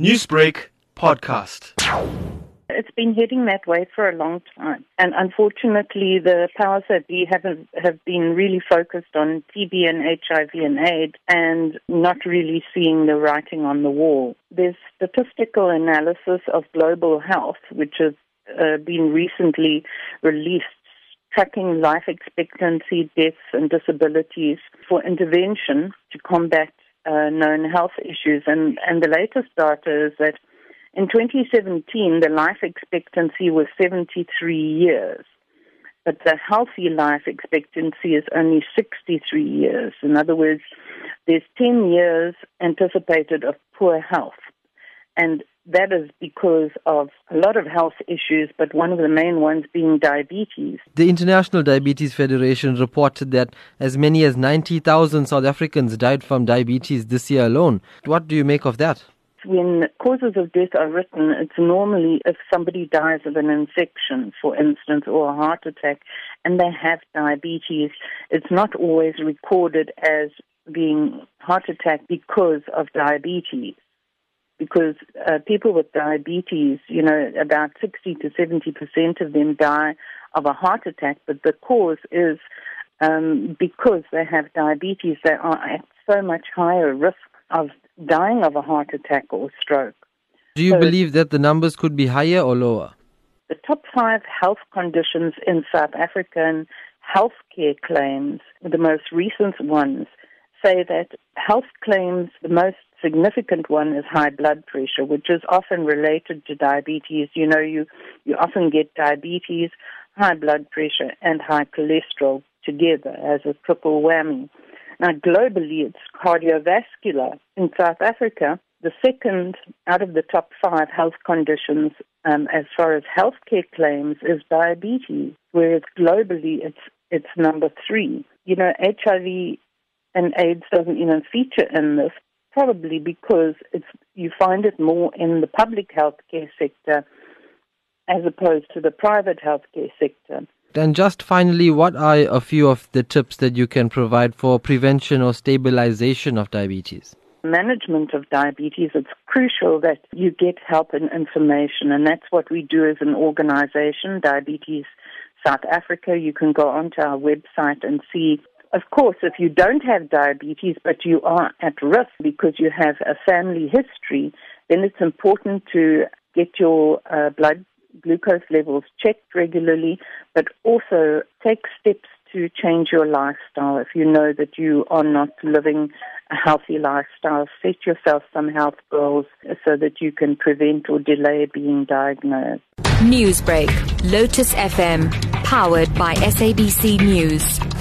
Newsbreak podcast. It's been heading that way for a long time. And unfortunately, the powers that be haven't, have been really focused on TB and HIV and AIDS and not really seeing the writing on the wall. There's statistical analysis of global health, which has uh, been recently released tracking life expectancy, deaths, and disabilities for intervention to combat uh, known health issues. And, and the latest data is that in 2017, the life expectancy was 73 years, but the healthy life expectancy is only 63 years. In other words, there's 10 years anticipated of poor health. And that is because of a lot of health issues, but one of the main ones being diabetes. The International Diabetes Federation reported that as many as 90,000 South Africans died from diabetes this year alone. What do you make of that? When causes of death are written, it's normally if somebody dies of an infection, for instance, or a heart attack, and they have diabetes. It's not always recorded as being heart attack because of diabetes because uh, people with diabetes, you know, about 60 to 70 percent of them die of a heart attack, but the cause is um, because they have diabetes, they are at so much higher risk of dying of a heart attack or stroke. Do you so believe that the numbers could be higher or lower? The top five health conditions in South African healthcare claims, the most recent ones, say that health claims, the most significant one is high blood pressure, which is often related to diabetes. You know, you, you often get diabetes, high blood pressure, and high cholesterol together as a triple whammy. Now, globally, it's cardiovascular. In South Africa, the second out of the top five health conditions um, as far as healthcare claims is diabetes, whereas globally it's it's number three. You know, HIV and AIDS doesn't even feature in this, probably because it's you find it more in the public healthcare sector as opposed to the private healthcare sector. And just finally, what are a few of the tips that you can provide for prevention or stabilization of diabetes? Management of diabetes, it's crucial that you get help and information, and that's what we do as an organization, Diabetes South Africa. You can go onto our website and see of course, if you don't have diabetes but you are at risk because you have a family history, then it's important to get your uh, blood glucose levels checked regularly, but also take steps to change your lifestyle. If you know that you are not living a healthy lifestyle, set yourself some health goals so that you can prevent or delay being diagnosed. Newsbreak, Lotus FM, powered by SABC News.